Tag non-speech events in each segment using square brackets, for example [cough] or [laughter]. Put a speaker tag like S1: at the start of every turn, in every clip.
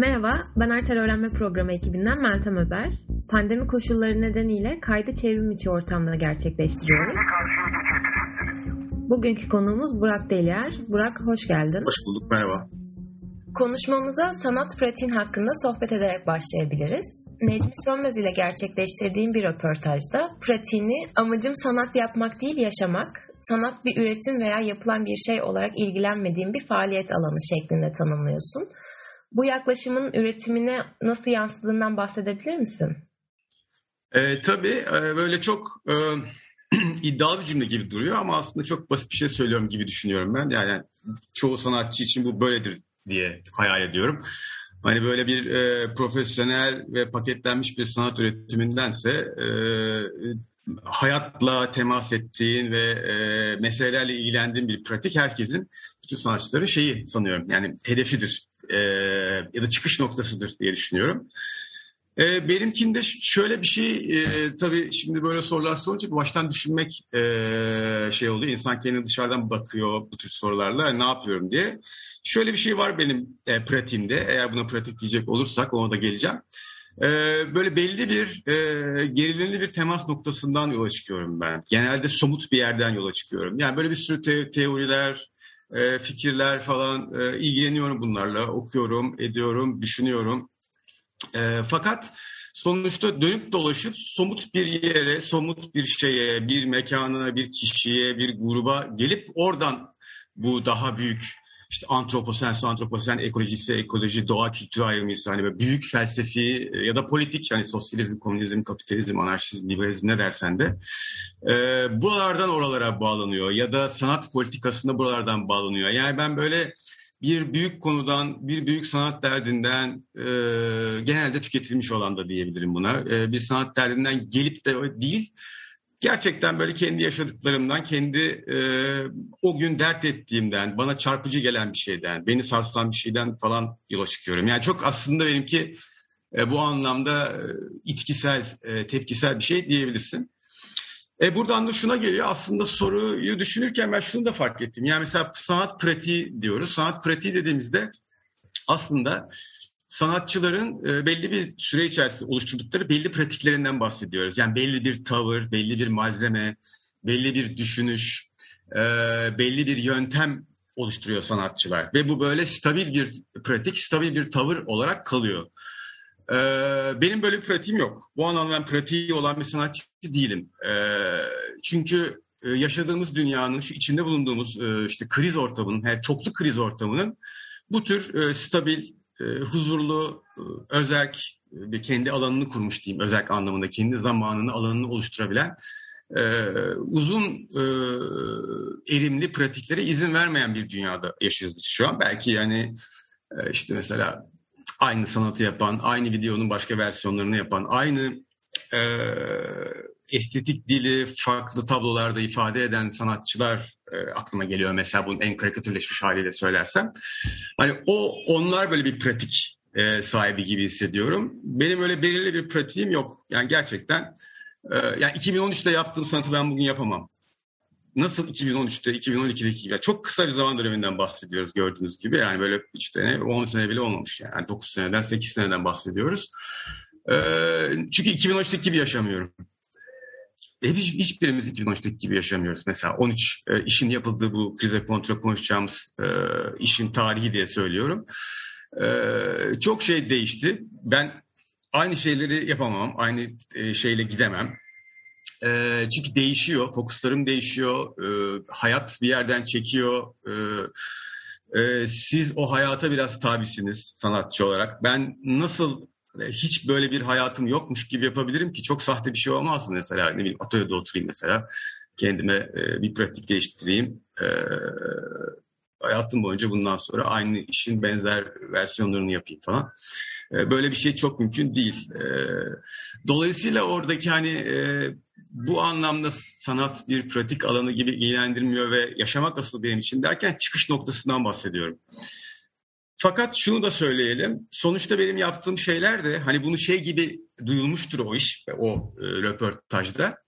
S1: Merhaba, ben Arter Öğrenme Programı ekibinden Meltem Özer. Pandemi koşulları nedeniyle kaydı çevrim içi ortamda gerçekleştiriyoruz. Bugünkü konuğumuz Burak Deliyer. Burak hoş geldin.
S2: Hoş bulduk, merhaba.
S1: Konuşmamıza sanat pratiğin hakkında sohbet ederek başlayabiliriz. Necmi Sönmez ile gerçekleştirdiğim bir röportajda pratiğini amacım sanat yapmak değil yaşamak, sanat bir üretim veya yapılan bir şey olarak ilgilenmediğim bir faaliyet alanı şeklinde tanımlıyorsun. Bu yaklaşımın üretimine nasıl yansıdığından bahsedebilir misin?
S2: E, tabii böyle çok e, [clears throat] iddialı bir cümle gibi duruyor ama aslında çok basit bir şey söylüyorum gibi düşünüyorum ben. Yani çoğu sanatçı için bu böyledir diye hayal ediyorum. Hani böyle bir e, profesyonel ve paketlenmiş bir sanat üretimindense e, hayatla temas ettiğin ve e, meselelerle ilgilendiğin bir pratik herkesin, bütün sanatçıların şeyi sanıyorum. Yani hedefidir e, ya da çıkış noktasıdır diye düşünüyorum. E, benimkinde şöyle bir şey, e, tabii şimdi böyle sorular sorunca baştan düşünmek e, şey oluyor. İnsan kendini dışarıdan bakıyor bu tür sorularla ne yapıyorum diye. Şöyle bir şey var benim e, pratiğimde. Eğer buna pratik diyecek olursak ona da geleceğim. E, böyle belli bir e, gerilimli bir temas noktasından yola çıkıyorum ben. Genelde somut bir yerden yola çıkıyorum. Yani böyle bir sürü te- teoriler, e, fikirler falan e, ilgileniyorum bunlarla. Okuyorum, ediyorum, düşünüyorum. E, fakat sonuçta dönüp dolaşıp somut bir yere, somut bir şeye, bir mekana, bir kişiye, bir gruba gelip oradan bu daha büyük işte antroposen, antroposen, ekolojisi, ekoloji, doğa kültürü ayrımıysa hani böyle büyük felsefi ya da politik hani sosyalizm, komünizm, kapitalizm, anarşizm, liberalizm ne dersen de e, buralardan oralara bağlanıyor ya da sanat politikasında buralardan bağlanıyor. Yani ben böyle bir büyük konudan, bir büyük sanat derdinden e, genelde tüketilmiş olan da diyebilirim buna. E, bir sanat derdinden gelip de değil, gerçekten böyle kendi yaşadıklarımdan, kendi e, o gün dert ettiğimden, bana çarpıcı gelen bir şeyden, beni sarsan bir şeyden falan yola çıkıyorum. Yani çok aslında benimki e, bu anlamda e, itkisel, e, tepkisel bir şey diyebilirsin. E buradan da şuna geliyor aslında soruyu düşünürken ben şunu da fark ettim. Yani mesela sanat pratiği diyoruz. Sanat pratiği dediğimizde aslında sanatçıların e, belli bir süre içerisinde oluşturdukları belli pratiklerinden bahsediyoruz. Yani belli bir tavır, belli bir malzeme, belli bir düşünüş, e, belli bir yöntem oluşturuyor sanatçılar. Ve bu böyle stabil bir pratik, stabil bir tavır olarak kalıyor. E, benim böyle bir pratiğim yok. Bu anlamda ben pratiği olan bir sanatçı değilim. Çünkü yaşadığımız dünyanın, şu içinde bulunduğumuz işte kriz ortamının, çoklu kriz ortamının bu tür stabil, e, huzurlu, e, özerk bir kendi alanını kurmuş diyeyim. Özerk anlamında kendi zamanını, alanını oluşturabilen e, uzun e, erimli pratiklere izin vermeyen bir dünyada yaşıyoruz biz şu an. Belki yani e, işte mesela aynı sanatı yapan, aynı videonun başka versiyonlarını yapan, aynı e, estetik dili farklı tablolarda ifade eden sanatçılar e, aklıma geliyor mesela bunun en karikatürleşmiş haliyle söylersem. Hani o onlar böyle bir pratik e, sahibi gibi hissediyorum. Benim öyle belirli bir pratiğim yok. Yani gerçekten e, yani 2013'te yaptığım sanatı ben bugün yapamam. Nasıl 2013'te, 2012'deki gibi. çok kısa bir zaman döneminden bahsediyoruz gördüğünüz gibi. Yani böyle işte 10 sene bile olmamış yani. 9 seneden, 8 seneden bahsediyoruz. E, çünkü 2013'teki gibi yaşamıyorum. E, hiç, hiçbirimiz 2013'teki gibi yaşamıyoruz. Mesela 13 e, işin yapıldığı bu krize kontrol konuşacağımız e, işin tarihi diye söylüyorum. E, çok şey değişti. Ben aynı şeyleri yapamam, aynı e, şeyle gidemem. E, çünkü değişiyor, fokuslarım değişiyor, e, hayat bir yerden çekiyor. E, e, siz o hayata biraz tabisiniz sanatçı olarak. Ben nasıl hiç böyle bir hayatım yokmuş gibi yapabilirim ki çok sahte bir şey olmaz mesela ne bileyim atölyede oturayım mesela kendime e, bir pratik geliştireyim. E, hayatım boyunca bundan sonra aynı işin benzer versiyonlarını yapayım falan. E, böyle bir şey çok mümkün değil. E, dolayısıyla oradaki hani e, bu anlamda sanat bir pratik alanı gibi ilgilendirmiyor ve yaşamak asıl benim için derken çıkış noktasından bahsediyorum. Fakat şunu da söyleyelim. Sonuçta benim yaptığım şeyler de hani bunu şey gibi duyulmuştur o iş, o e, röportajda.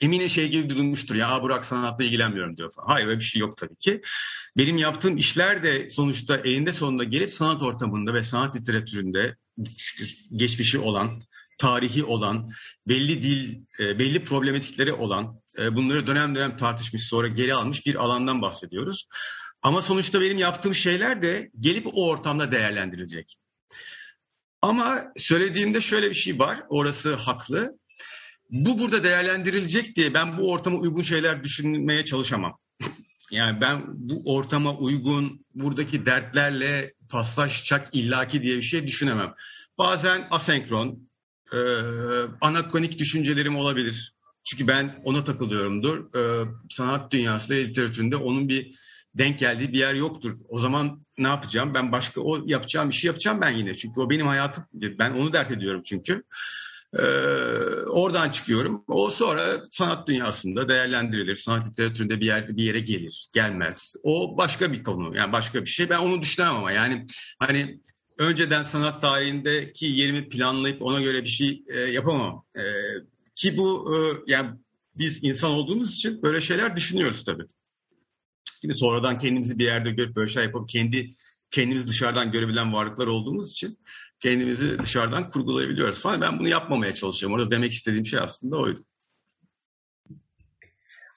S2: Emine şey gibi durulmuştur ya Burak sanatla ilgilenmiyorum diyor falan. Hayır öyle bir şey yok tabii ki. Benim yaptığım işler de sonuçta elinde sonunda gelip sanat ortamında ve sanat literatüründe geçmişi olan, tarihi olan, belli dil, e, belli problematikleri olan, e, bunları dönem dönem tartışmış sonra geri almış bir alandan bahsediyoruz. Ama sonuçta benim yaptığım şeyler de gelip o ortamda değerlendirilecek. Ama söylediğimde şöyle bir şey var, orası haklı. Bu burada değerlendirilecek diye ben bu ortama uygun şeyler düşünmeye çalışamam. [laughs] Yani ben bu ortama uygun, buradaki dertlerle paslaşacak illaki diye bir şey düşünemem. Bazen asenkron, e, anakronik düşüncelerim olabilir. Çünkü ben ona takılıyorumdur. E, sanat dünyasında, literatüründe onun bir denk geldiği bir yer yoktur. O zaman ne yapacağım? Ben başka o yapacağım işi yapacağım ben yine. Çünkü o benim hayatım. Ben onu dert ediyorum çünkü. Ee, oradan çıkıyorum. O sonra sanat dünyasında değerlendirilir. Sanat literatüründe bir yer bir yere gelir, gelmez. O başka bir konu. Yani başka bir şey. Ben onu düşünemem ama yani hani önceden sanat tarihindeki yerimi planlayıp ona göre bir şey e, yapamam. E, ki bu e, yani biz insan olduğumuz için böyle şeyler düşünüyoruz tabii. Şimdi sonradan kendimizi bir yerde görüp böyle şey yapıp kendi kendimiz dışarıdan görebilen varlıklar olduğumuz için kendimizi dışarıdan kurgulayabiliyoruz falan. Ben bunu yapmamaya çalışıyorum. Orada demek istediğim şey aslında oydu.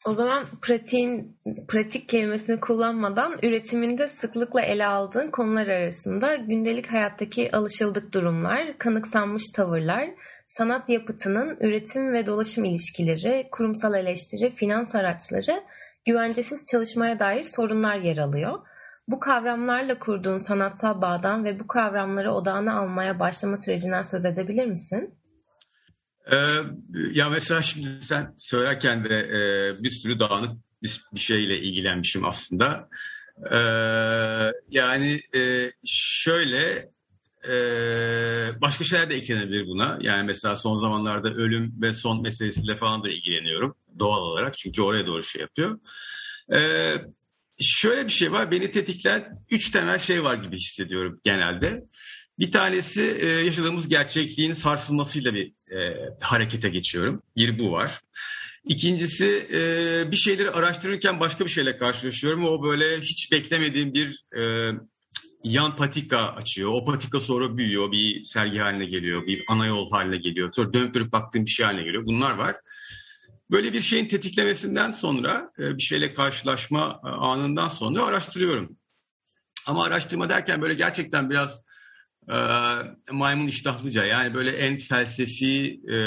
S1: O zaman pratiğin, pratik kelimesini kullanmadan üretiminde sıklıkla ele aldığın konular arasında gündelik hayattaki alışıldık durumlar, kanıksanmış tavırlar, sanat yapıtının üretim ve dolaşım ilişkileri, kurumsal eleştiri, finans araçları, güvencesiz çalışmaya dair sorunlar yer alıyor. Bu kavramlarla kurduğun sanatsal bağdan ve bu kavramları odağına almaya başlama sürecinden söz edebilir misin?
S2: Ee, ya mesela şimdi sen söylerken de e, bir sürü dağınık bir, bir şeyle ilgilenmişim aslında. Ee, yani e, şöyle e, başka şeyler de eklenebilir buna. Yani mesela son zamanlarda ölüm ve son meselesiyle falan da ilgileniyorum doğal olarak. Çünkü oraya doğru şey yapıyor. Ee, şöyle bir şey var. Beni tetikleyen üç temel şey var gibi hissediyorum genelde. Bir tanesi e, yaşadığımız gerçekliğin sarsılmasıyla bir e, harekete geçiyorum. Bir bu var. İkincisi e, bir şeyleri araştırırken başka bir şeyle karşılaşıyorum. O böyle hiç beklemediğim bir e, yan patika açıyor. O patika sonra büyüyor, bir sergi haline geliyor, bir ana yol haline geliyor. Sonra dönüp dönüp baktığım bir şey haline geliyor. Bunlar var. Böyle bir şeyin tetiklemesinden sonra, e, bir şeyle karşılaşma e, anından sonra araştırıyorum. Ama araştırma derken böyle gerçekten biraz e, maymun iştahlıca yani böyle en felsefi e,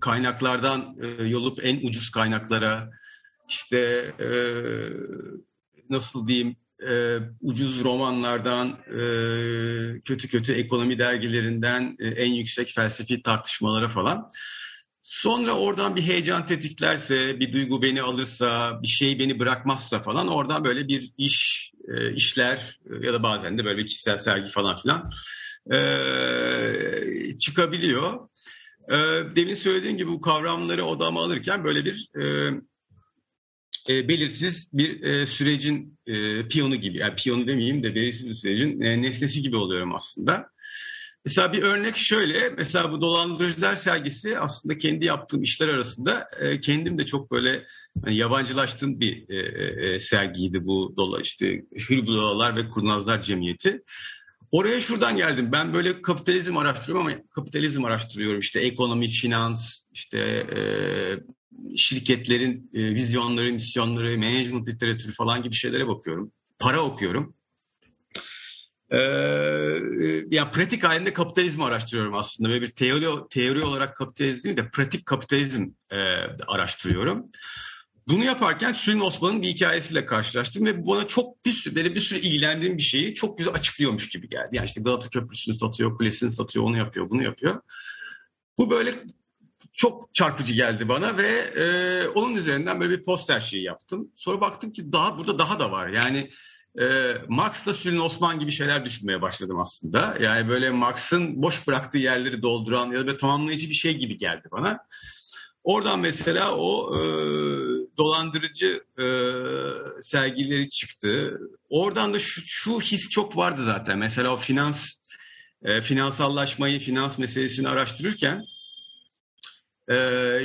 S2: kaynaklardan e, yolup en ucuz kaynaklara işte e, nasıl diyeyim e, ucuz romanlardan e, kötü kötü ekonomi dergilerinden e, en yüksek felsefi tartışmalara falan Sonra oradan bir heyecan tetiklerse, bir duygu beni alırsa, bir şey beni bırakmazsa falan oradan böyle bir iş, e, işler e, ya da bazen de böyle bir kişisel sergi falan filan e, çıkabiliyor. E, demin söylediğim gibi bu kavramları odama alırken böyle bir e, e, belirsiz bir e, sürecin e, piyonu gibi, yani piyonu demeyeyim de belirsiz bir sürecin e, nesnesi gibi oluyorum aslında. Mesela bir örnek şöyle, mesela bu dolandırıcılar sergisi aslında kendi yaptığım işler arasında e, kendim de çok böyle hani yabancılaştığım bir e, e, e sergiydi bu dola işte Hülbulalar ve Kurnazlar Cemiyeti. Oraya şuradan geldim. Ben böyle kapitalizm araştırıyorum ama kapitalizm araştırıyorum. İşte ekonomi, finans, işte e, şirketlerin e, vizyonları, misyonları, management literatürü falan gibi şeylere bakıyorum. Para okuyorum. Ee, yani pratik halinde kapitalizmi araştırıyorum aslında. Böyle bir teori, teori olarak kapitalizm değil de pratik kapitalizm e, araştırıyorum. Bunu yaparken Süleyman Osman'ın bir hikayesiyle karşılaştım ve bana çok bir sürü, böyle bir sürü ilgilendiğim bir şeyi çok güzel açıklıyormuş gibi geldi. Yani işte Galata Köprüsü'nü satıyor, kulesini satıyor, onu yapıyor, bunu yapıyor. Bu böyle çok çarpıcı geldi bana ve e, onun üzerinden böyle bir poster şeyi yaptım. Sonra baktım ki daha burada daha da var. Yani e, Marx'la Sülün Osman gibi şeyler düşünmeye başladım aslında. Yani böyle Marx'ın boş bıraktığı yerleri dolduran ya da tamamlayıcı bir şey gibi geldi bana. Oradan mesela o e, dolandırıcı e, sergileri çıktı. Oradan da şu, şu his çok vardı zaten. Mesela o finans e, finansallaşmayı, finans meselesini araştırırken e,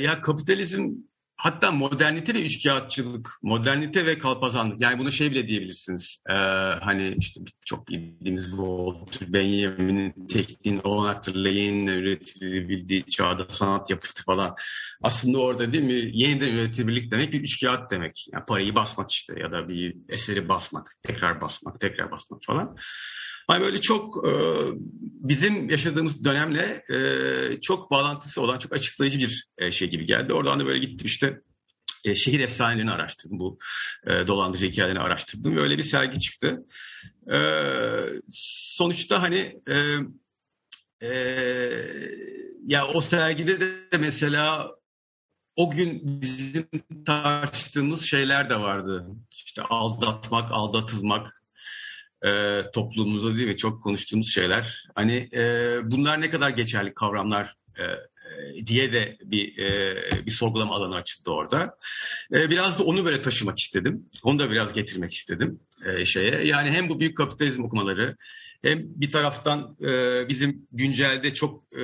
S2: ya kapitalizm hatta modernite ve üçkağıtçılık, modernite ve kalpazanlık. Yani bunu şey bile diyebilirsiniz. Ee, hani işte çok bildiğimiz Walter Benjamin'in tekniğin olanaktır leyin üretilebildiği çağda sanat yapıtı falan. Aslında orada değil mi yeniden üretebilirlik demek bir üçkağıt demek. Yani parayı basmak işte ya da bir eseri basmak, tekrar basmak, tekrar basmak falan. Hani böyle çok e, bizim yaşadığımız dönemle e, çok bağlantısı olan, çok açıklayıcı bir e, şey gibi geldi. Oradan da böyle gittim işte e, şehir efsanelerini araştırdım. Bu e, dolandırıcı hikayelerini araştırdım. Öyle bir sergi çıktı. E, sonuçta hani e, e, ya o sergide de mesela o gün bizim tartıştığımız şeyler de vardı. İşte aldatmak, aldatılmak, e, toplumumuzda değil mi çok konuştuğumuz şeyler. Hani e, bunlar ne kadar geçerli kavramlar e, e, diye de bir e, bir sorgulama alanı açıldı orada. E, biraz da onu böyle taşımak istedim. Onu da biraz getirmek istedim e, şeye. Yani hem bu büyük kapitalizm okumaları hem bir taraftan e, bizim güncelde çok e,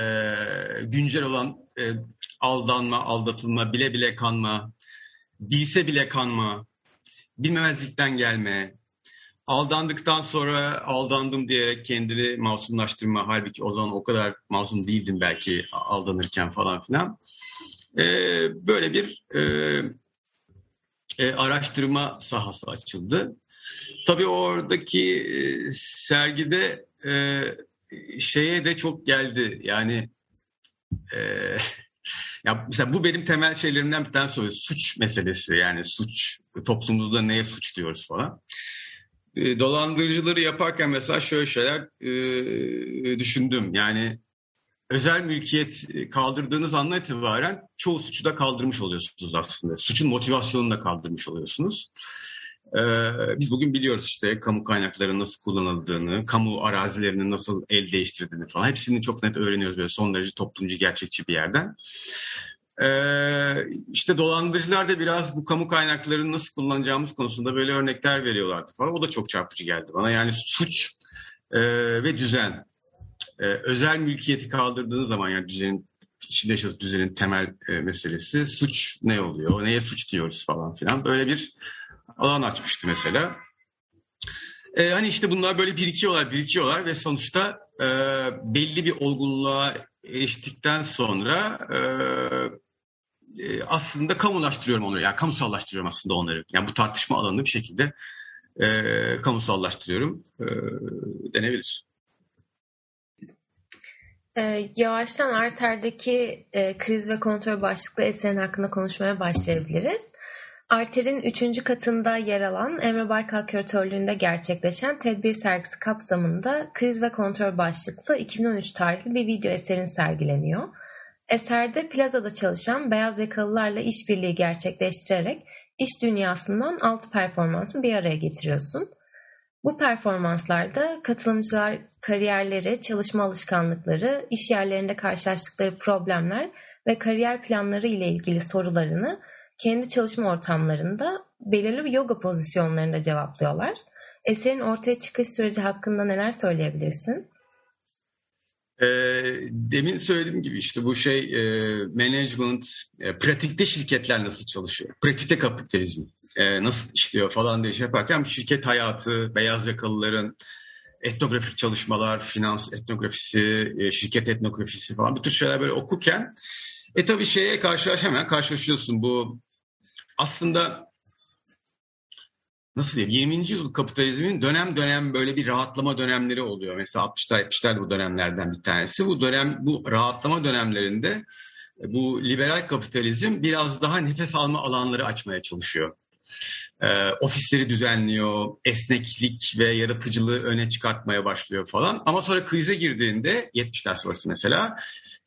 S2: e, güncel olan e, aldanma, aldatılma, bile bile kanma, bilse bile kanma, bilmemezlikten gelme, aldandıktan sonra aldandım diyerek kendini masumlaştırma. Halbuki o zaman o kadar masum değildim belki aldanırken falan filan. Ee, böyle bir e, e, araştırma sahası açıldı. Tabii oradaki e, sergide e, şeye de çok geldi. Yani e, [laughs] ya mesela bu benim temel şeylerimden bir tanesi oluyor. Suç meselesi yani suç toplumumuzda neye suç diyoruz falan. E, dolandırıcıları yaparken mesela şöyle şeyler e, düşündüm. Yani özel mülkiyet kaldırdığınız andan itibaren çoğu suçu da kaldırmış oluyorsunuz aslında. Suçun motivasyonunu da kaldırmış oluyorsunuz. Ee, biz bugün biliyoruz işte kamu kaynaklarının nasıl kullanıldığını, kamu arazilerinin nasıl el değiştirdiğini falan. Hepsini çok net öğreniyoruz böyle son derece toplumcu, gerçekçi bir yerden. Ee, işte dolandırıcılar da biraz bu kamu kaynaklarını nasıl kullanacağımız konusunda böyle örnekler veriyorlardı falan. O da çok çarpıcı geldi bana. Yani suç e, ve düzen. E, özel mülkiyeti kaldırdığınız zaman yani düzenin içinde yaşadığı düzenin temel e, meselesi suç ne oluyor? Neye suç diyoruz falan filan. Böyle bir alan açmıştı mesela. E, hani işte bunlar böyle birikiyorlar, birikiyorlar ve sonuçta e, belli bir olgunluğa eriştikten sonra e, e, aslında kamulaştırıyorum onları. Yani kamusallaştırıyorum aslında onları. Yani bu tartışma alanını bir şekilde e, kamusallaştırıyorum e, denebilir.
S1: E, yavaştan Arter'deki e, kriz ve kontrol başlıklı eserin hakkında konuşmaya başlayabiliriz. Arter'in 3. katında yer alan Emre Baykal küratörlüğünde gerçekleşen tedbir sergisi kapsamında kriz ve kontrol başlıklı 2013 tarihli bir video eserin sergileniyor. Eserde plazada çalışan beyaz yakalılarla işbirliği gerçekleştirerek iş dünyasından alt performansı bir araya getiriyorsun. Bu performanslarda katılımcılar kariyerleri, çalışma alışkanlıkları, iş yerlerinde karşılaştıkları problemler ve kariyer planları ile ilgili sorularını kendi çalışma ortamlarında belirli bir yoga pozisyonlarında cevaplıyorlar. Eserin ortaya çıkış süreci hakkında neler söyleyebilirsin?
S2: E, demin söylediğim gibi işte bu şey e, management, e, pratikte şirketler nasıl çalışıyor? Pratikte kapitalizm e, nasıl işliyor falan diye şey yaparken şirket hayatı, beyaz yakalıların etnografik çalışmalar, finans etnografisi, e, şirket etnografisi falan bu tür şeyler böyle okurken e tabii şeye karşılaş hemen karşılaşıyorsun bu aslında nasıl diyeyim 20. yüzyıl kapitalizmin dönem dönem böyle bir rahatlama dönemleri oluyor. Mesela 60'lar 70'ler bu dönemlerden bir tanesi. Bu dönem bu rahatlama dönemlerinde e, bu liberal kapitalizm biraz daha nefes alma alanları açmaya çalışıyor. E, ofisleri düzenliyor, esneklik ve yaratıcılığı öne çıkartmaya başlıyor falan. Ama sonra krize girdiğinde 70'ler sonrası mesela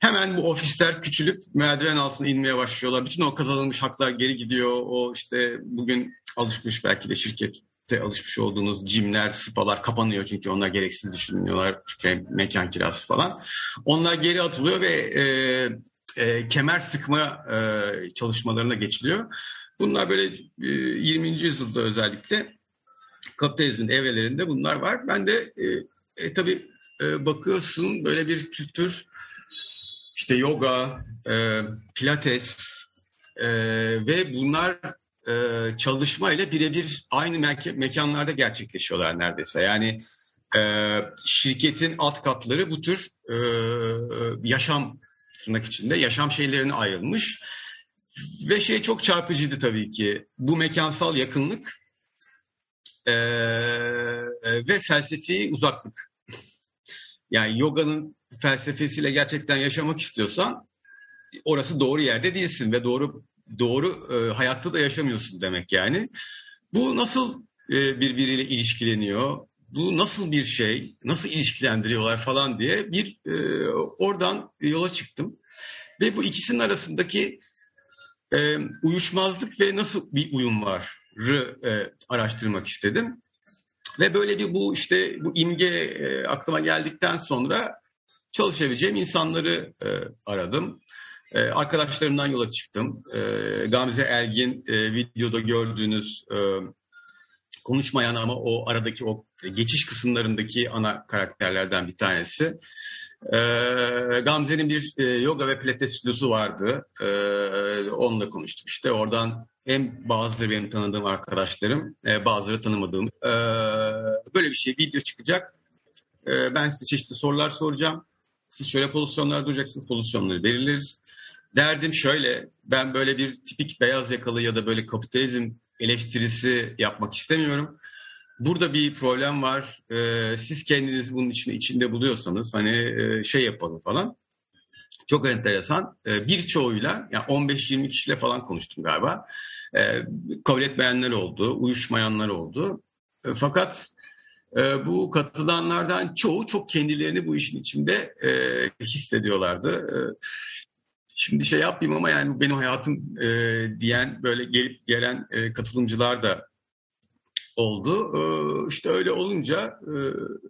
S2: Hemen bu ofisler küçülüp merdiven altına inmeye başlıyorlar. Bütün o kazanılmış haklar geri gidiyor. O işte bugün alışmış belki de şirkette alışmış olduğunuz cimler, spalar kapanıyor çünkü onlar gereksiz düşünüyorlar. Çünkü mekan kirası falan. Onlar geri atılıyor ve e, e, kemer sıkma e, çalışmalarına geçiliyor. Bunlar böyle e, 20. yüzyılda özellikle kapitalizmin evrelerinde bunlar var. Ben de e, e, tabii e, bakıyorsun böyle bir kültür işte yoga, e, pilates, E, ve bunlar e, çalışmayla birebir aynı me- mekanlarda gerçekleşiyorlar neredeyse. Yani e, şirketin alt katları bu tür e, yaşam tırnak içinde yaşam şeylerine ayrılmış. Ve şey çok çarpıcıydı tabii ki. Bu mekansal yakınlık e, ve felsefi uzaklık. Yani yoganın felsefesiyle gerçekten yaşamak istiyorsan orası doğru yerde değilsin ve doğru doğru e, hayatta da yaşamıyorsun demek yani. Bu nasıl e, birbiriyle ilişkileniyor? Bu nasıl bir şey? Nasıl ilişkilendiriyorlar falan diye bir e, oradan yola çıktım. Ve bu ikisinin arasındaki e, uyuşmazlık ve nasıl bir uyum var e, araştırmak istedim. Ve böyle bir bu işte bu imge e, aklıma geldikten sonra çalışabileceğim insanları e, aradım. E, arkadaşlarımdan yola çıktım. E, Gamze Elgin e, videoda gördüğünüz e, konuşmayan ama o aradaki o geçiş kısımlarındaki ana karakterlerden bir tanesi. E, Gamze'nin bir e, yoga ve pilates stüdyosu vardı. E, onunla konuştuk. İşte oradan hem bazıları benim tanıdığım arkadaşlarım, e, bazıları tanımadığım. E, böyle bir şey video çıkacak. E, ben size çeşitli sorular soracağım. Siz şöyle pozisyonlar duracaksınız, pozisyonları belirleriz. Derdim şöyle, ben böyle bir tipik beyaz yakalı ya da böyle kapitalizm eleştirisi yapmak istemiyorum. Burada bir problem var. Ee, siz kendiniz bunun içinde, içinde buluyorsanız hani e, şey yapalım falan. Çok enteresan. Ee, birçoğuyla, yani 15-20 kişiyle falan konuştum galiba. Ee, kabul etmeyenler oldu, uyuşmayanlar oldu. Ee, fakat e, bu katılanlardan çoğu çok kendilerini bu işin içinde e, hissediyorlardı. Şimdi şey yapayım ama yani benim hayatım e, diyen böyle gelip gelen e, katılımcılar da oldu. E, işte öyle olunca e,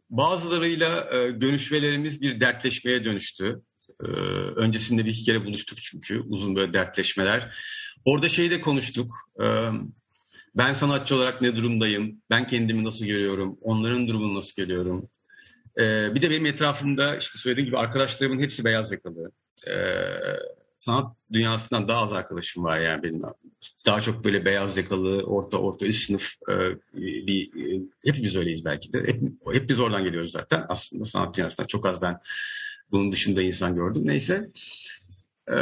S2: bazılarıyla e, görüşmelerimiz bir dertleşmeye dönüştü. E, öncesinde bir iki kere buluştuk çünkü uzun böyle dertleşmeler. Orada şeyi de konuştuk. E, ben sanatçı olarak ne durumdayım? Ben kendimi nasıl görüyorum? Onların durumunu nasıl görüyorum? Ee, bir de benim etrafımda işte söylediğim gibi arkadaşlarımın hepsi beyaz yakalı. Ee, sanat dünyasından daha az arkadaşım var yani benim. Daha çok böyle beyaz yakalı, orta orta üst sınıf e, bir e, hepimiz öyleyiz belki de. Hep, hep biz oradan geliyoruz zaten. Aslında sanat dünyasından çok az ben bunun dışında insan gördüm. Neyse. Ee,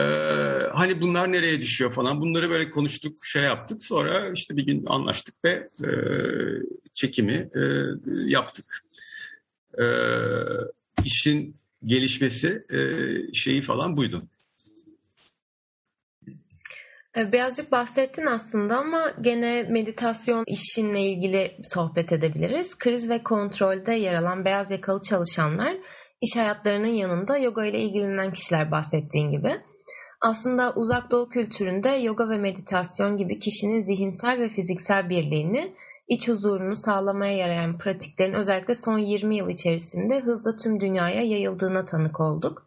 S2: hani bunlar nereye düşüyor falan bunları böyle konuştuk şey yaptık sonra işte bir gün anlaştık ve e, çekimi e, yaptık. E, işin gelişmesi e, şeyi falan buydu.
S1: E, birazcık bahsettin aslında ama gene meditasyon işinle ilgili sohbet edebiliriz. Kriz ve kontrolde yer alan beyaz yakalı çalışanlar iş hayatlarının yanında yoga ile ilgilenen kişiler bahsettiğin gibi. Aslında uzak doğu kültüründe yoga ve meditasyon gibi kişinin zihinsel ve fiziksel birliğini, iç huzurunu sağlamaya yarayan pratiklerin özellikle son 20 yıl içerisinde hızla tüm dünyaya yayıldığına tanık olduk.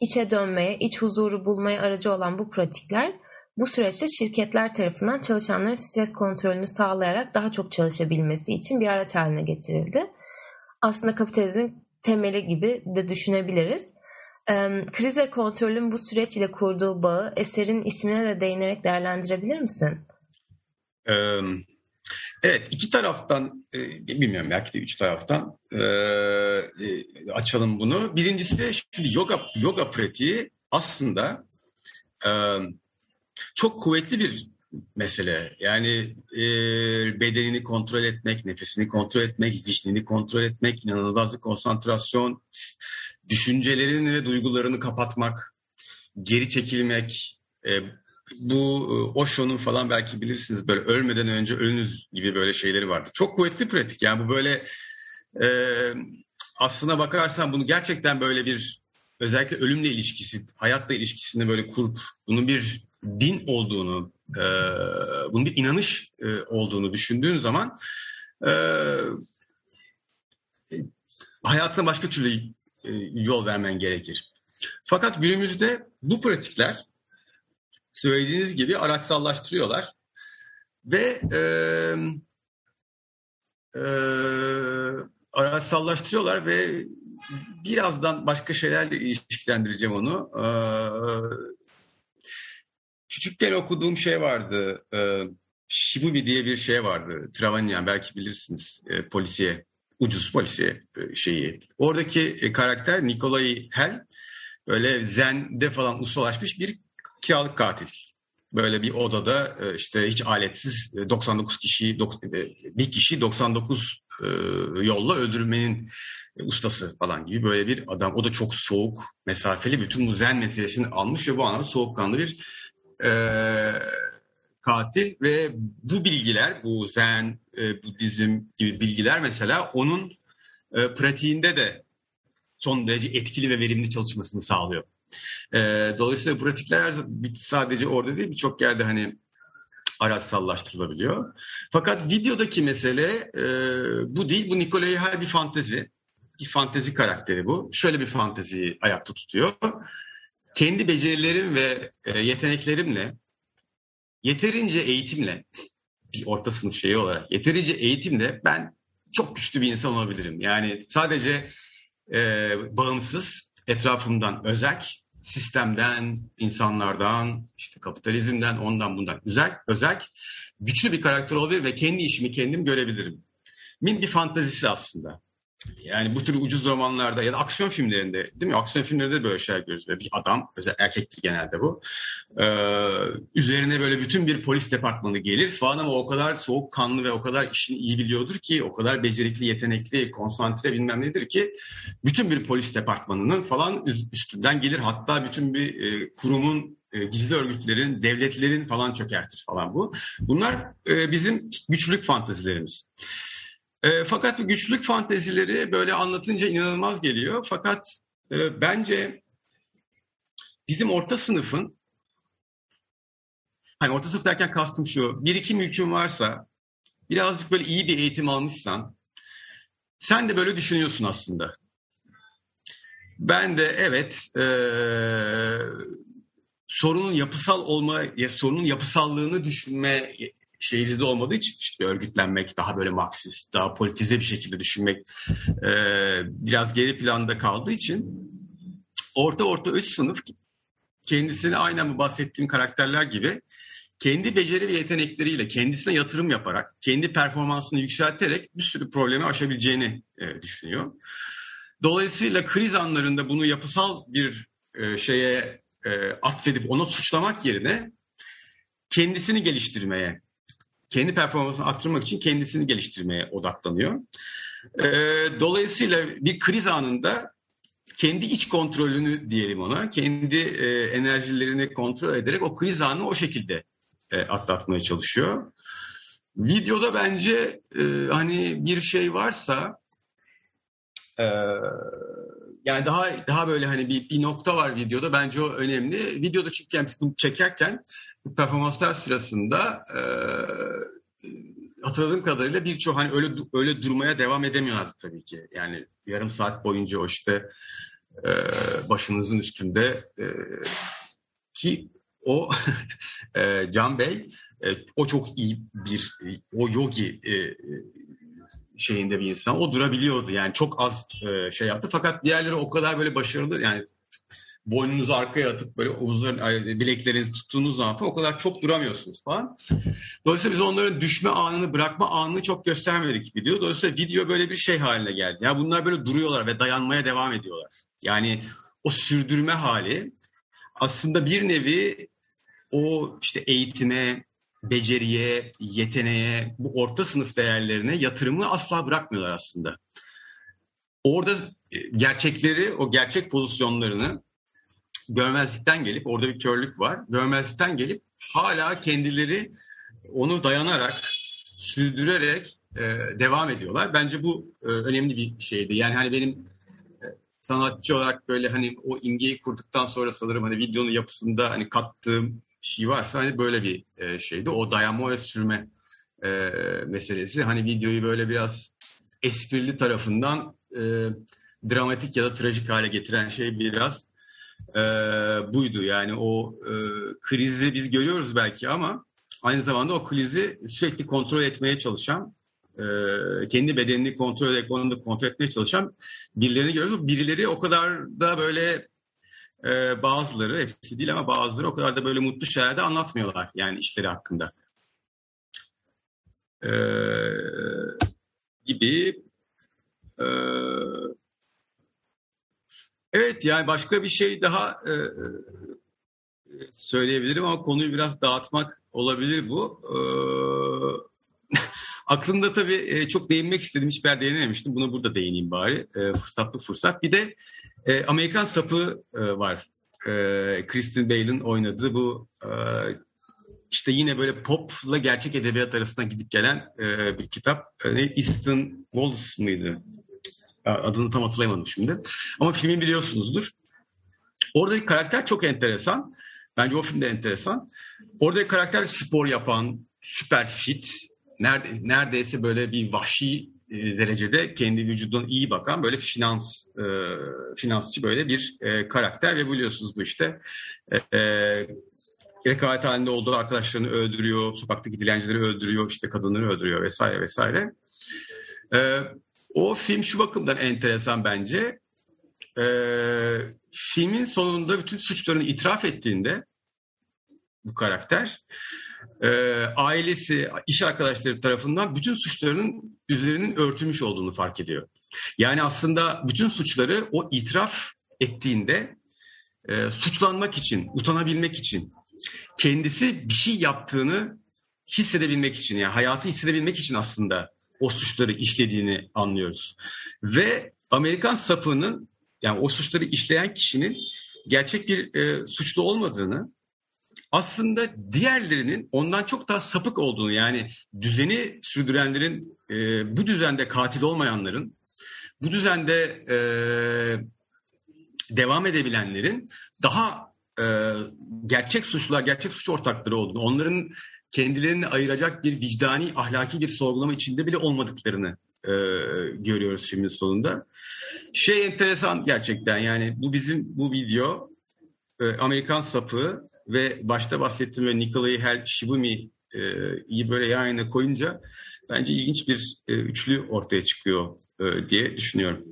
S1: İçe dönmeye, iç huzuru bulmaya aracı olan bu pratikler bu süreçte şirketler tarafından çalışanların stres kontrolünü sağlayarak daha çok çalışabilmesi için bir araç haline getirildi. Aslında kapitalizmin temeli gibi de düşünebiliriz. Kriz ve kontrolün bu süreç ile kurduğu bağı eserin ismine de değinerek değerlendirebilir misin?
S2: Evet, iki taraftan, e, bilmiyorum belki de üç taraftan e, açalım bunu. Birincisi şimdi yoga yoga pratiği aslında çok kuvvetli bir mesele. Yani bedenini kontrol etmek, nefesini kontrol etmek, zihnini kontrol etmek, inanılmaz bir konsantrasyon, düşüncelerini ve duygularını kapatmak, geri çekilmek, e, bu e, Osho'nun falan belki bilirsiniz böyle ölmeden önce ölünüz gibi böyle şeyleri vardı. Çok kuvvetli pratik yani bu böyle e, aslına bakarsan bunu gerçekten böyle bir özellikle ölümle ilişkisi, hayatla ilişkisini böyle kurup bunun bir din olduğunu, e, bunun bir inanış e, olduğunu düşündüğün zaman e, hayatına başka türlü e, yol vermen gerekir. Fakat günümüzde bu pratikler söylediğiniz gibi araçsallaştırıyorlar ve e, e, araçsallaştırıyorlar ve birazdan başka şeylerle ilişkilendireceğim onu. E, küçükken okuduğum şey vardı. E, Shibubi diye bir şey vardı. Travagnan belki bilirsiniz. E, polisiye, ucuz polisiye e, şeyi. Oradaki e, karakter Nikolay Hell böyle zende falan ustalaşmış bir kiralık katil. Böyle bir odada e, işte hiç aletsiz 99 e, kişi, bir kişi 99 yolla öldürmenin ustası falan gibi böyle bir adam. O da çok soğuk, mesafeli bütün bu zen meselesini almış ve bu anlamda soğukkanlı bir e, katil ve bu bilgiler, bu zen, e, Budizm gibi bilgiler mesela onun e, pratiğinde de son derece etkili ve verimli çalışmasını sağlıyor. E, dolayısıyla pratikler sadece orada değil birçok yerde hani araçsallaştırılabiliyor. Fakat videodaki mesele e, bu değil. Bu Nikolay Hal bir fantezi. Bir fantezi karakteri bu. Şöyle bir fanteziyi ayakta tutuyor. Kendi becerilerim ve e, yeteneklerimle yeterince eğitimle bir orta sınıf şeyi olarak yeterince eğitimle ben çok güçlü bir insan olabilirim. Yani sadece e, bağımsız, etrafımdan özel, sistemden, insanlardan, işte kapitalizmden, ondan bundan özel, özel, güçlü bir karakter olabilir ve kendi işimi kendim görebilirim. Min bir fantazisi aslında. Yani bu tür ucuz romanlarda ya da aksiyon filmlerinde değil mi? Aksiyon filmlerinde böyle şeyler görüyoruz. Böyle bir adam, özel erkektir genelde bu. Ee, üzerine böyle bütün bir polis departmanı gelir falan ama o kadar soğukkanlı ve o kadar işini iyi biliyordur ki, o kadar becerikli, yetenekli, konsantre bilmem nedir ki bütün bir polis departmanının falan üstünden gelir. Hatta bütün bir e, kurumun e, gizli örgütlerin, devletlerin falan çökertir falan bu. Bunlar e, bizim güçlülük fantazilerimiz. E, fakat güçlük fantezileri böyle anlatınca inanılmaz geliyor. Fakat e, bence bizim orta sınıfın hani orta sınıf derken kastım şu bir iki mülkün varsa birazcık böyle iyi bir eğitim almışsan sen de böyle düşünüyorsun aslında. Ben de evet e, sorunun yapısal olma, sorunun yapısallığını düşünme şeyimizde olmadığı için işte örgütlenmek, daha böyle Marksist, daha politize bir şekilde düşünmek e, biraz geri planda kaldığı için orta orta üst sınıf kendisini aynen bu bahsettiğim karakterler gibi kendi beceri ve yetenekleriyle kendisine yatırım yaparak, kendi performansını yükselterek bir sürü problemi aşabileceğini e, düşünüyor. Dolayısıyla kriz anlarında bunu yapısal bir e, şeye e, atfedip ona suçlamak yerine kendisini geliştirmeye kendi performansını arttırmak için kendisini geliştirmeye odaklanıyor. E, dolayısıyla bir kriz anında kendi iç kontrolünü diyelim ona, kendi e, enerjilerini kontrol ederek o kriz anını o şekilde e, atlatmaya çalışıyor. Videoda bence e, hani bir şey varsa e, yani daha daha böyle hani bir, bir nokta var videoda bence o önemli. Videoda çünkü yani çekerken performanslar sırasında e, hatırladığım kadarıyla birçok hani öyle öyle durmaya devam edemiyorlardı tabii ki. Yani yarım saat boyunca o işte e, başınızın üstünde e, ki o [laughs] e, Can Bey e, o çok iyi bir o yogi e, şeyinde bir insan. O durabiliyordu yani çok az e, şey yaptı fakat diğerleri o kadar böyle başarılı yani boynunuzu arkaya atıp böyle omuzların bileklerinizi tuttuğunuz zaman o kadar çok duramıyorsunuz falan. Dolayısıyla biz onların düşme anını bırakma anını çok göstermedik video. Dolayısıyla video böyle bir şey haline geldi. Ya yani bunlar böyle duruyorlar ve dayanmaya devam ediyorlar. Yani o sürdürme hali aslında bir nevi o işte eğitime, beceriye, yeteneğe, bu orta sınıf değerlerine yatırımı asla bırakmıyorlar aslında. Orada gerçekleri, o gerçek pozisyonlarını görmezlikten gelip orada bir körlük var. Görmezlikten gelip hala kendileri onu dayanarak, sürdürerek e, devam ediyorlar. Bence bu e, önemli bir şeydi. Yani hani benim e, sanatçı olarak böyle hani o imgeyi kurduktan sonra sanırım hani videonun yapısında hani kattığım şey varsa hani böyle bir e, şeydi. O dayanma ve sürme e, meselesi. Hani videoyu böyle biraz esprili tarafından e, dramatik ya da trajik hale getiren şey biraz e, buydu. Yani o e, krizi biz görüyoruz belki ama aynı zamanda o krizi sürekli kontrol etmeye çalışan, e, kendi bedenini kontrol ederek onu da kontrol etmeye çalışan birilerini görüyoruz. Birileri o kadar da böyle e, bazıları, hepsi değil ama bazıları o kadar da böyle mutlu şeyler de anlatmıyorlar yani işleri hakkında. E, gibi. E, evet yani başka bir şey daha e, söyleyebilirim ama konuyu biraz dağıtmak olabilir bu. E, [laughs] aklımda tabii e, çok değinmek istedim. Hiçbir yer değinememiştim. Buna burada değineyim bari. E, fırsatlı fırsat. Bir de e, Amerikan sapı e, var. E, Kristen Bale'ın oynadığı bu e, işte yine böyle popla gerçek edebiyat arasında gidip gelen e, bir kitap. E, Easton Wallace mıydı? Adını tam hatırlayamadım şimdi. Ama filmi biliyorsunuzdur. Oradaki karakter çok enteresan. Bence o film de enteresan. Oradaki karakter spor yapan, süper fit, neredeyse böyle bir vahşi e, derecede kendi vücuduna iyi bakan böyle finans e, finansçı böyle bir e, karakter ve biliyorsunuz bu işte e, e, rekabet halinde olduğu arkadaşlarını öldürüyor, sokaktaki dilencileri öldürüyor, işte kadınları öldürüyor vesaire vesaire. E, o film şu bakımdan enteresan bence. E, filmin sonunda bütün suçlarını itiraf ettiğinde bu karakter e, ailesi, iş arkadaşları tarafından bütün suçlarının üzerinin örtülmüş olduğunu fark ediyor. Yani aslında bütün suçları o itiraf ettiğinde e, suçlanmak için, utanabilmek için, kendisi bir şey yaptığını hissedebilmek için, yani hayatı hissedebilmek için aslında o suçları işlediğini anlıyoruz. Ve Amerikan sapığının, yani o suçları işleyen kişinin gerçek bir e, suçlu olmadığını, aslında diğerlerinin ondan çok daha sapık olduğunu yani düzeni sürdürenlerin e, bu düzende katil olmayanların bu düzende e, devam edebilenlerin daha e, gerçek suçlular, gerçek suç ortakları olduğunu, onların kendilerini ayıracak bir vicdani, ahlaki bir sorgulama içinde bile olmadıklarını e, görüyoruz filmin sonunda. Şey enteresan gerçekten yani bu bizim bu video e, Amerikan sapı ve başta bahsettiğim ve Nikolai Hel Shibumi'yi böyle yan yana koyunca bence ilginç bir e, üçlü ortaya çıkıyor e, diye düşünüyorum.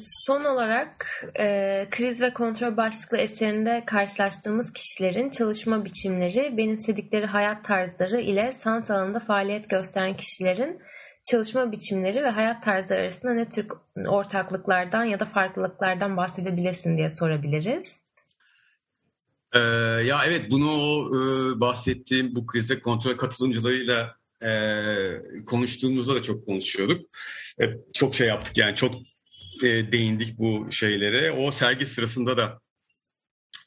S1: Son olarak e, kriz ve kontrol başlıklı eserinde karşılaştığımız kişilerin çalışma biçimleri, benimsedikleri hayat tarzları ile sanat alanında faaliyet gösteren kişilerin çalışma biçimleri ve hayat tarzları arasında ne tür ortaklıklardan ya da farklılıklardan bahsedebilirsin diye sorabiliriz.
S2: Ee, ya evet bunu o e, bahsettiğim bu krize kontrol katılımcılarıyla e, konuştuğumuzda da çok konuşuyorduk. E, çok şey yaptık yani çok e, değindik bu şeylere. O sergi sırasında da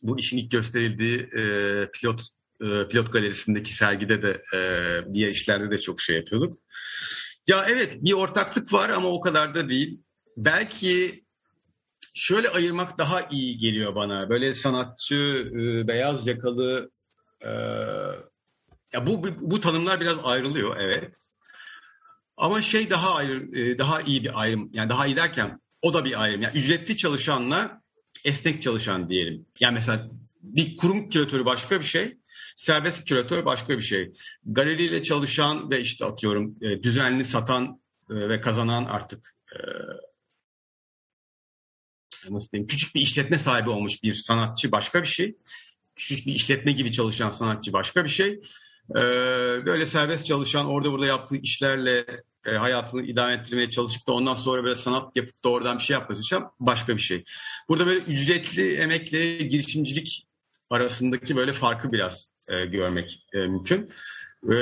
S2: bu işin ilk gösterildiği e, pilot e, pilot galerisindeki sergide de e, diğer işlerde de çok şey yapıyorduk. Ya evet bir ortaklık var ama o kadar da değil. Belki şöyle ayırmak daha iyi geliyor bana. Böyle sanatçı, e, beyaz yakalı e, ya bu, bu bu tanımlar biraz ayrılıyor evet. Ama şey daha ayrı, e, daha iyi bir ayrım. Yani daha iyi derken o da bir ayrım. Yani ücretli çalışanla esnek çalışan diyelim. Yani mesela bir kurum küratörü başka bir şey. Serbest küratör başka bir şey. Galeriyle çalışan ve işte atıyorum e, düzenli satan e, ve kazanan artık e, nasıl diyeyim küçük bir işletme sahibi olmuş bir sanatçı başka bir şey. Küçük bir işletme gibi çalışan sanatçı başka bir şey. Böyle serbest çalışan orada burada yaptığı işlerle hayatını idame ettirmeye çalışıp da ondan sonra böyle sanat yapıp da oradan bir şey yapmaya çalışan başka bir şey. Burada böyle ücretli emekle girişimcilik arasındaki böyle farkı biraz e, görmek e, mümkün. E,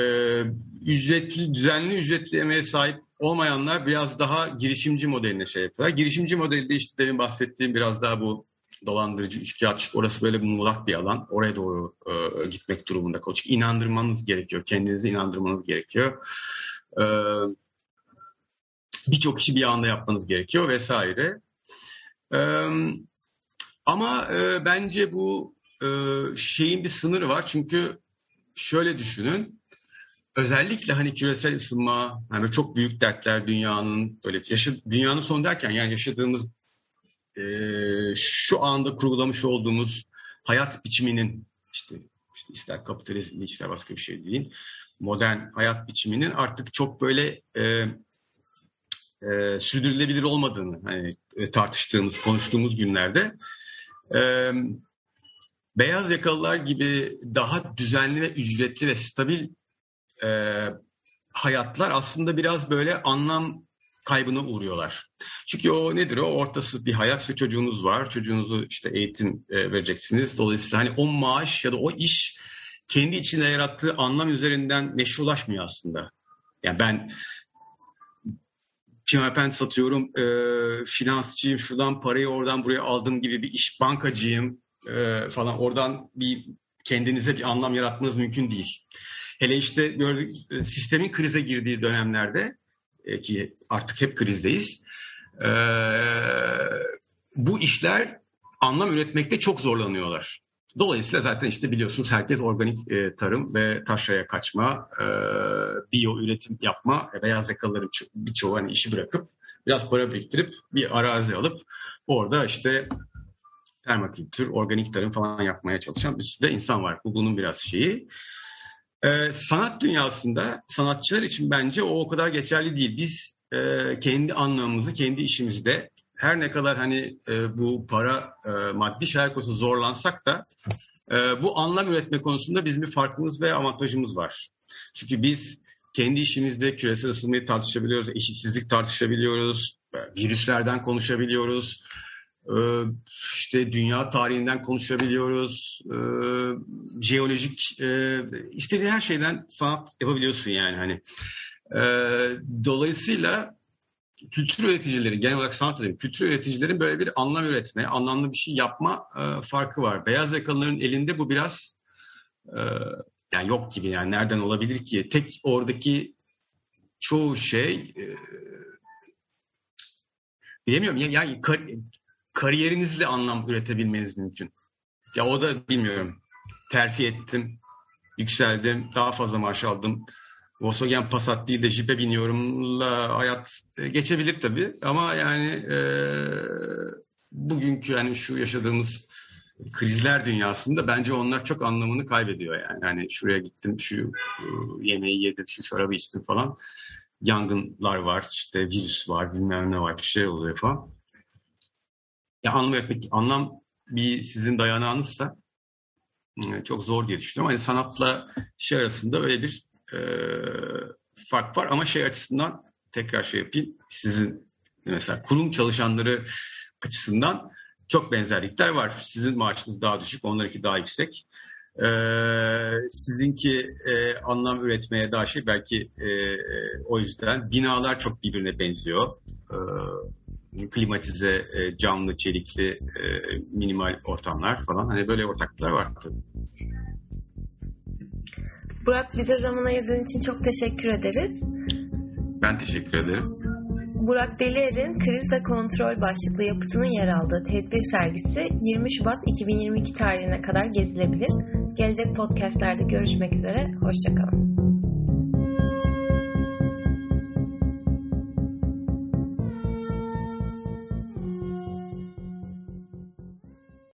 S2: ücretli, düzenli ücretli emeğe sahip olmayanlar biraz daha girişimci modeline şey yapıyorlar. Girişimci modelde işte demin bahsettiğim biraz daha bu dolandırıcı, üçkağıtçı, orası böyle bir muğlak bir alan. Oraya doğru e, gitmek durumunda. Çünkü inandırmanız gerekiyor. Kendinizi inandırmanız gerekiyor. E, Birçok işi bir anda yapmanız gerekiyor vesaire. E, ama e, bence bu e, şeyin bir sınırı var. Çünkü şöyle düşünün. Özellikle hani küresel ısınma, yani çok büyük dertler dünyanın böyle yaşa, dünyanın son derken yani yaşadığımız e, şu anda kurgulamış olduğumuz hayat biçiminin işte, işte ister kapitalizm ister başka bir şey değil modern hayat biçiminin artık çok böyle e, e, sürdürülebilir olmadığını hani e, tartıştığımız, konuştuğumuz günlerde e, beyaz yakalılar gibi daha düzenli ve ücretli ve stabil e, hayatlar aslında biraz böyle anlam kaybına uğruyorlar. Çünkü o nedir o? Ortası bir hayat ve çocuğunuz var. Çocuğunuzu işte eğitim e, vereceksiniz. Dolayısıyla hani o maaş ya da o iş kendi içinde yarattığı anlam üzerinden meşrulaşmıyor aslında. Yani ben pimapen satıyorum, e, finansçıyım, şuradan parayı oradan buraya aldım gibi bir iş, bankacıyım e, falan. Oradan bir kendinize bir anlam yaratmanız mümkün değil. Hele işte gördük, e, sistemin krize girdiği dönemlerde e, ki artık hep krizdeyiz. E, bu işler anlam üretmekte çok zorlanıyorlar. Dolayısıyla zaten işte biliyorsunuz herkes organik e, tarım ve taşraya kaçma, e, biyo üretim yapma, e, beyaz yakalıların birçoğu hani işi bırakıp biraz para biriktirip bir arazi alıp orada işte permakültür, organik tarım falan yapmaya çalışan bir sürü de insan var. Bu bunun biraz şeyi. Ee, sanat dünyasında sanatçılar için bence o o kadar geçerli değil. Biz e, kendi anlamımızı, kendi işimizde her ne kadar hani e, bu para e, maddi şeyler konusunda zorlansak da e, bu anlam üretme konusunda bizim bir farkımız ve avantajımız var. Çünkü biz kendi işimizde küresel ısınmayı tartışabiliyoruz, eşitsizlik tartışabiliyoruz, virüslerden konuşabiliyoruz, e, işte dünya tarihinden konuşabiliyoruz, e, jeolojik e, istediğin her şeyden sanat yapabiliyorsun yani hani. E, dolayısıyla kültür üreticileri, genel olarak sanat dedim, kültür üreticilerin böyle bir anlam üretme, anlamlı bir şey yapma e, farkı var. Beyaz yakalıların elinde bu biraz e, yani yok gibi yani nereden olabilir ki? Tek oradaki çoğu şey e, bilemiyorum ya yani kar, kariyerinizle anlam üretebilmeniz mümkün. Ya o da bilmiyorum. Terfi ettim, yükseldim, daha fazla maaş aldım Volkswagen Passat değil de Jeep'e biniyorumla hayat e, geçebilir tabii. Ama yani e, bugünkü yani şu yaşadığımız krizler dünyasında bence onlar çok anlamını kaybediyor yani. Yani şuraya gittim, şu e, yemeği yedim, şu şarabı içtim falan. Yangınlar var, işte virüs var, bilmem ne var, bir şey oluyor falan. Ya anlam etmek, anlam bir sizin dayanağınızsa e, çok zor diye düşünüyorum. Hani sanatla şey arasında öyle bir e, fark var ama şey açısından tekrar şey yapayım sizin mesela kurum çalışanları açısından çok benzerlikler var. Sizin maaşınız daha düşük, onlarınki daha yüksek. Ee, sizinki e, anlam üretmeye daha şey belki e, o yüzden binalar çok birbirine benziyor. Ee, klimatize, e, camlı, çelikli, e, minimal ortamlar falan. Hani böyle ortaklıklar var.
S1: Burak bize zaman ayırdığın için çok teşekkür ederiz.
S2: Ben teşekkür ederim.
S1: Burak Delier'in Kriz ve Kontrol başlıklı yapıtının yer aldığı tedbir sergisi 20 Şubat 2022 tarihine kadar gezilebilir. Gelecek podcastlerde görüşmek üzere, hoşçakalın.